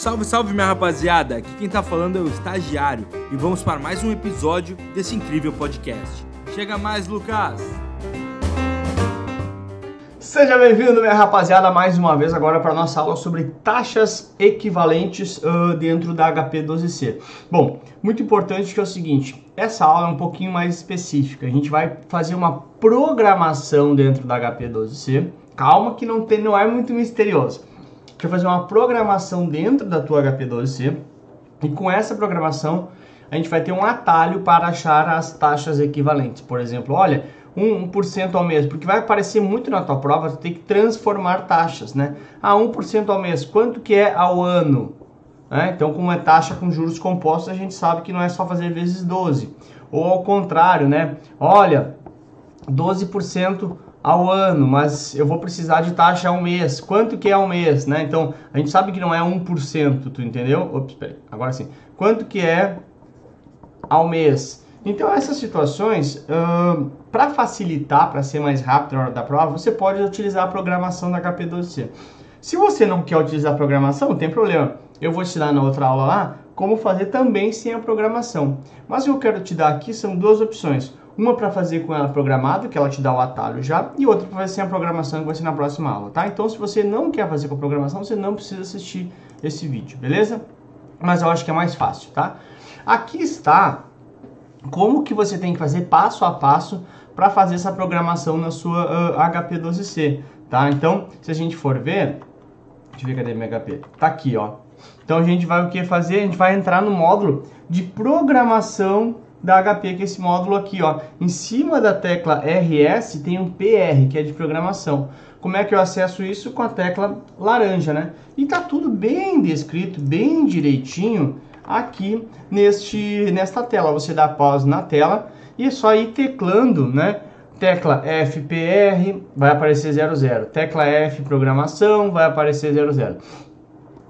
Salve, salve minha rapaziada! Aqui quem tá falando é o Estagiário e vamos para mais um episódio desse incrível podcast. Chega mais, Lucas! Seja bem-vindo, minha rapaziada, mais uma vez agora para nossa aula sobre taxas equivalentes uh, dentro da HP12C. Bom, muito importante que é o seguinte, essa aula é um pouquinho mais específica. A gente vai fazer uma programação dentro da HP12C. Calma que não, tem, não é muito misterioso. Gente vai fazer uma programação dentro da tua HP12C e com essa programação a gente vai ter um atalho para achar as taxas equivalentes. Por exemplo, olha, 1%, ao mês, porque vai aparecer muito na tua prova, tu tem que transformar taxas, né? Ah, 1% ao mês, quanto que é ao ano? É, então, como é taxa com juros compostos, a gente sabe que não é só fazer vezes 12. Ou ao contrário, né? Olha, 12% ao ano, mas eu vou precisar de taxa ao mês. Quanto que é ao mês, né? Então, a gente sabe que não é 1%, tu entendeu? Ops, peraí, agora sim. Quanto que é ao mês? Então, essas situações, para facilitar, para ser mais rápido na hora da prova, você pode utilizar a programação da HP12C. Se você não quer utilizar a programação, não tem problema. Eu vou te dar na outra aula lá como fazer também sem a programação. Mas o que eu quero te dar aqui são duas opções. Uma para fazer com ela programada, que ela te dá o atalho já, e outra para fazer sem a programação, que vai ser na próxima aula, tá? Então, se você não quer fazer com a programação, você não precisa assistir esse vídeo, beleza? Mas eu acho que é mais fácil, tá? Aqui está como que você tem que fazer passo a passo para fazer essa programação na sua uh, HP12C, tá? Então, se a gente for ver, deixa eu ver cadê meu HP, tá aqui, ó. Então a gente vai o que fazer? A gente vai entrar no módulo de programação da HP, que é esse módulo aqui, ó. Em cima da tecla RS tem um PR, que é de programação. Como é que eu acesso isso? Com a tecla laranja, né? E tá tudo bem descrito, bem direitinho aqui neste, nesta tela. Você dá pause na tela e é só ir teclando, né? Tecla FPR vai aparecer 00. Tecla F programação vai aparecer 00.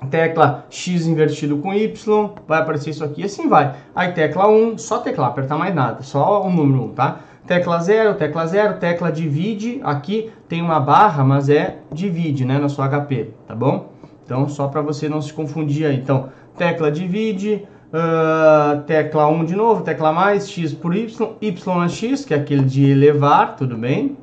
Tecla X invertido com Y vai aparecer isso aqui, assim vai. Aí tecla 1, só teclar, apertar mais nada, só o número 1, tá? Tecla 0, tecla 0, tecla divide, aqui tem uma barra, mas é divide, né, na sua HP, tá bom? Então, só para você não se confundir aí. Então, tecla divide, uh, tecla 1 de novo, tecla mais, x por y, y a x, que é aquele de elevar, tudo bem?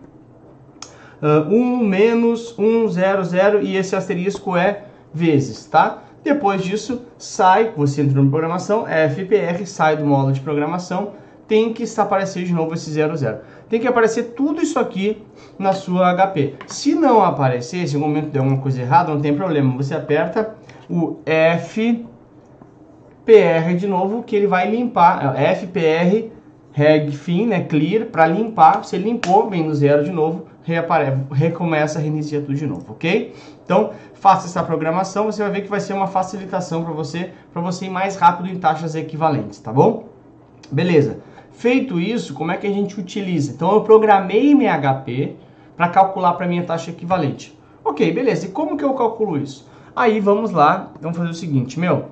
Uh, 1 menos 1, 0, 0, e esse asterisco é vezes, tá? Depois disso, sai, você entra na programação, FPR, sai do módulo de programação, tem que aparecer de novo esse 00. Tem que aparecer tudo isso aqui na sua HP. Se não aparecer, se em algum momento der alguma coisa errada, não tem problema. Você aperta o FPR de novo, que ele vai limpar. É, FPR, reg fim, né, clear, para limpar. Você limpou, vem no zero de novo, reaparece, recomeça, reinicia tudo de novo, ok? Então, faça essa programação, você vai ver que vai ser uma facilitação para você, para você ir mais rápido em taxas equivalentes, tá bom? Beleza. Feito isso, como é que a gente utiliza? Então eu programei minha HP para calcular para minha taxa equivalente. Ok, beleza. E como que eu calculo isso? Aí vamos lá, vamos fazer o seguinte, meu.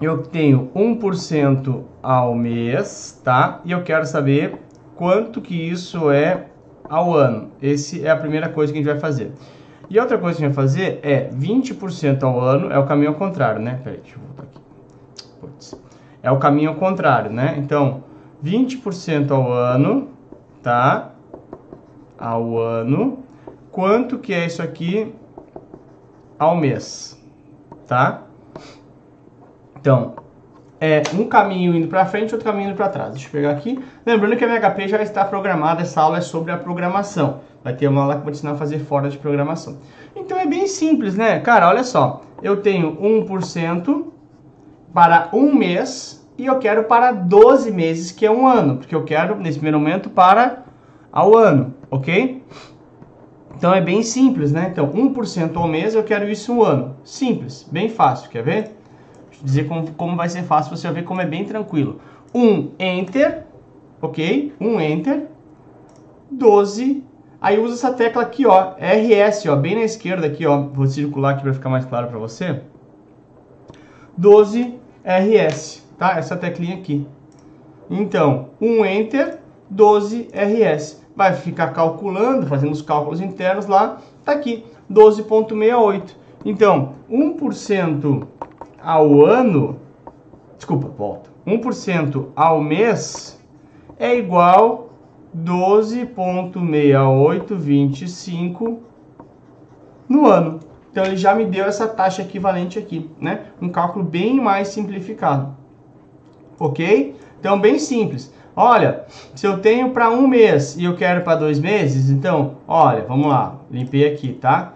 Eu tenho 1% ao mês, tá? E eu quero saber quanto que isso é ao ano. Esse é a primeira coisa que a gente vai fazer. E outra coisa que a gente vai fazer é 20% ao ano, é o caminho ao contrário, né? Peraí, deixa eu voltar aqui. Putz é o caminho ao contrário, né? Então, 20% ao ano, tá? Ao ano. Quanto que é isso aqui ao mês, tá? Então, é um caminho indo para frente, outro caminho indo para trás. Deixa eu pegar aqui. Lembrando que a minha HP já está programada, essa aula é sobre a programação. Vai ter uma aula que vou ensinar a fazer fora de programação. Então é bem simples, né? Cara, olha só. Eu tenho 1% para um mês e eu quero para 12 meses, que é um ano, porque eu quero, nesse primeiro momento, para ao ano, ok? Então é bem simples, né? Então, 1% ao mês, eu quero isso um ano. Simples, bem fácil, quer ver? Deixa eu dizer como, como vai ser fácil, você vai ver como é bem tranquilo. 1, Enter, ok? 1, Enter, 12, aí usa essa tecla aqui, ó, RS, ó, bem na esquerda aqui, ó, vou circular aqui para ficar mais claro para você. 12, RS, tá? Essa teclinha aqui. Então, um Enter, 12 RS. Vai ficar calculando, fazendo os cálculos internos lá, tá aqui, 12.68. Então, 1% ao ano, desculpa, volta. 1% ao mês é igual 12.6825 no ano. Então ele já me deu essa taxa equivalente aqui, né? Um cálculo bem mais simplificado. Ok? Então, bem simples. Olha, se eu tenho para um mês e eu quero para dois meses, então, olha, vamos lá, limpei aqui, tá?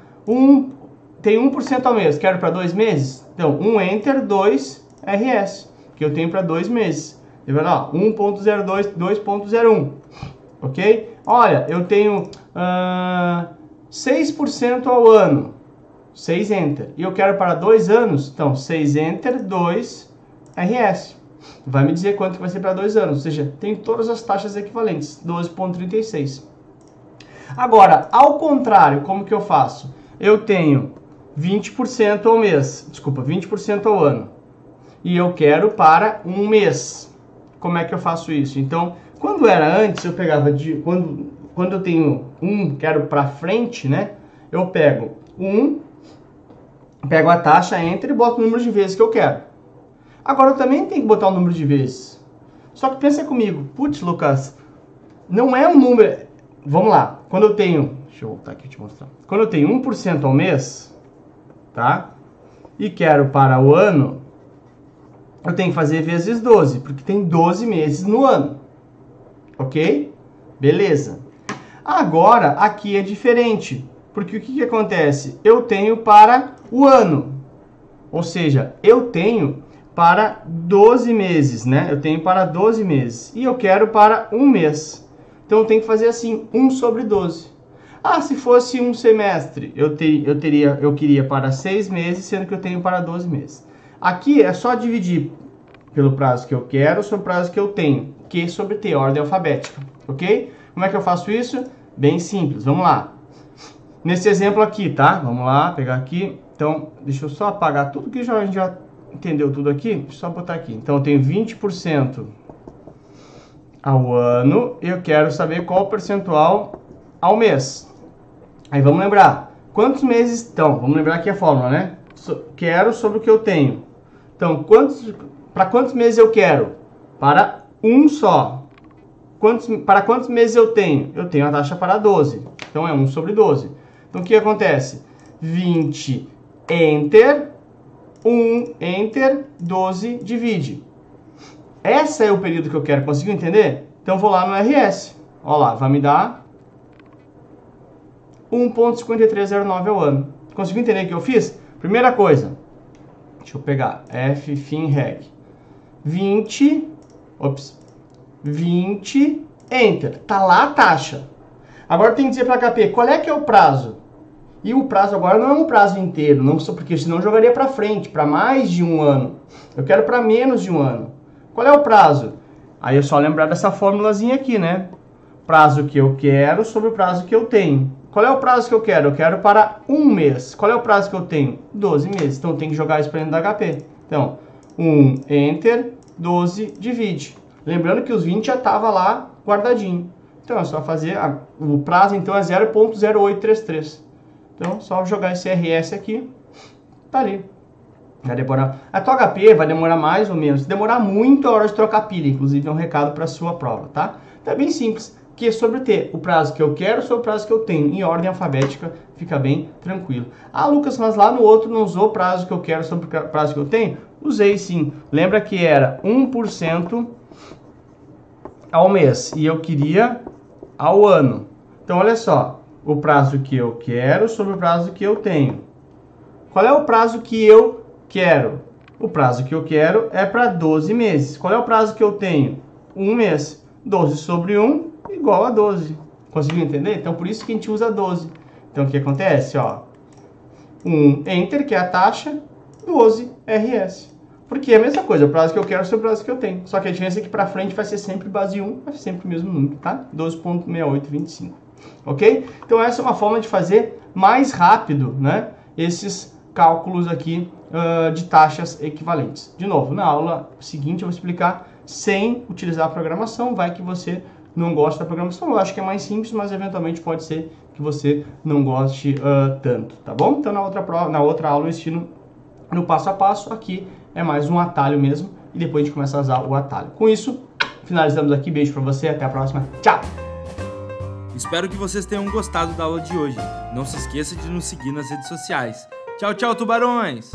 Tem 1% ao mês, quero para dois meses? Então, 1 Enter, 2 RS, que eu tenho para dois meses. Tá vendo? 1.02, 2.01, ok? Olha, eu tenho uh, 6% ao ano, 6 Enter. E eu quero para dois anos, então, 6 Enter, 2 RS vai me dizer quanto vai ser para dois anos, ou seja, tem todas as taxas equivalentes, 12,36. Agora, ao contrário, como que eu faço? Eu tenho 20% ao mês, desculpa, 20% ao ano, e eu quero para um mês. Como é que eu faço isso? Então, quando era antes, eu pegava de quando quando eu tenho um, quero para frente, né? Eu pego um, pego a taxa entre e boto o número de vezes que eu quero. Agora eu também tenho que botar o número de vezes. Só que pensa comigo, putz, Lucas, não é um número. Vamos lá, quando eu tenho. Deixa eu voltar aqui te mostrar. Quando eu tenho 1% ao mês, tá? E quero para o ano, eu tenho que fazer vezes 12, porque tem 12 meses no ano. Ok? Beleza. Agora, aqui é diferente. Porque o que, que acontece? Eu tenho para o ano. Ou seja, eu tenho para 12 meses, né? Eu tenho para 12 meses. E eu quero para um mês. Então eu tenho que fazer assim, 1 sobre 12. Ah, se fosse um semestre, eu, eu, teria, eu queria para 6 meses, sendo que eu tenho para 12 meses. Aqui é só dividir pelo prazo que eu quero sobre o prazo que eu tenho, que sobre T, ordem alfabética, ok? Como é que eu faço isso? Bem simples, vamos lá. Nesse exemplo aqui, tá? Vamos lá, pegar aqui. Então, deixa eu só apagar tudo que já, a gente já entendeu tudo aqui? Só botar aqui. Então, eu tenho 20% ao ano eu quero saber qual o percentual ao mês. Aí vamos lembrar. Quantos meses estão? Vamos lembrar aqui a fórmula, né? So, quero sobre o que eu tenho. Então, quantos para quantos meses eu quero? Para um só. Quantos, para quantos meses eu tenho? Eu tenho a taxa para 12. Então, é 1 sobre 12. Então, o que acontece? 20 enter 1, Enter, 12, divide. Esse é o período que eu quero. Conseguiu entender? Então, vou lá no RS. Olha lá, vai me dar 1.5309 ao ano. Conseguiu entender o que eu fiz? Primeira coisa, deixa eu pegar F, fim, reg. 20, ops, 20, Enter. Tá lá a taxa. Agora tem que dizer para HP, qual é que é o prazo? E o prazo agora não é um prazo inteiro, não só porque senão jogaria para frente, para mais de um ano. Eu quero para menos de um ano. Qual é o prazo? Aí é só lembrar dessa formulazinha aqui, né? Prazo que eu quero sobre o prazo que eu tenho. Qual é o prazo que eu quero? Eu quero para um mês. Qual é o prazo que eu tenho? 12 meses. Então tenho que jogar isso para dentro da HP. Então, 1, Enter, 12, divide. Lembrando que os 20 já estava lá guardadinho. Então é só fazer, a, o prazo então é 0.0833. Então, só jogar esse RS aqui, tá ali. Vai demorar. A tua HP vai demorar mais ou menos. Demorar muito, é hora de trocar pilha. Inclusive, é um recado para sua prova, tá? Então, é bem simples. Que sobre ter o prazo que eu quero sobre o prazo que eu tenho. Em ordem alfabética, fica bem tranquilo. Ah, Lucas, mas lá no outro não usou o prazo que eu quero sobre o prazo que eu tenho? Usei sim. Lembra que era 1% ao mês. E eu queria ao ano. Então, olha só o prazo que eu quero sobre o prazo que eu tenho. Qual é o prazo que eu quero? O prazo que eu quero é para 12 meses. Qual é o prazo que eu tenho? Um mês. 12 sobre 1 igual a 12. Conseguiu entender? Então, por isso que a gente usa 12. Então, o que acontece? Ó, 1 Enter, que é a taxa, 12 RS. Porque é a mesma coisa, o prazo que eu quero sobre o prazo que eu tenho. Só que a diferença é que para frente vai ser sempre base 1, vai ser sempre o mesmo número, tá? 12.6825 ok? Então essa é uma forma de fazer mais rápido, né? Esses cálculos aqui uh, de taxas equivalentes. De novo, na aula seguinte eu vou explicar sem utilizar a programação, vai que você não gosta da programação, eu acho que é mais simples, mas eventualmente pode ser que você não goste uh, tanto, tá bom? Então na outra prova, na outra aula eu ensino no passo a passo, aqui é mais um atalho mesmo e depois a gente começa a usar o atalho. Com isso, finalizamos aqui, beijo para você, até a próxima, tchau! Espero que vocês tenham gostado da aula de hoje. Não se esqueça de nos seguir nas redes sociais. Tchau, tchau, tubarões!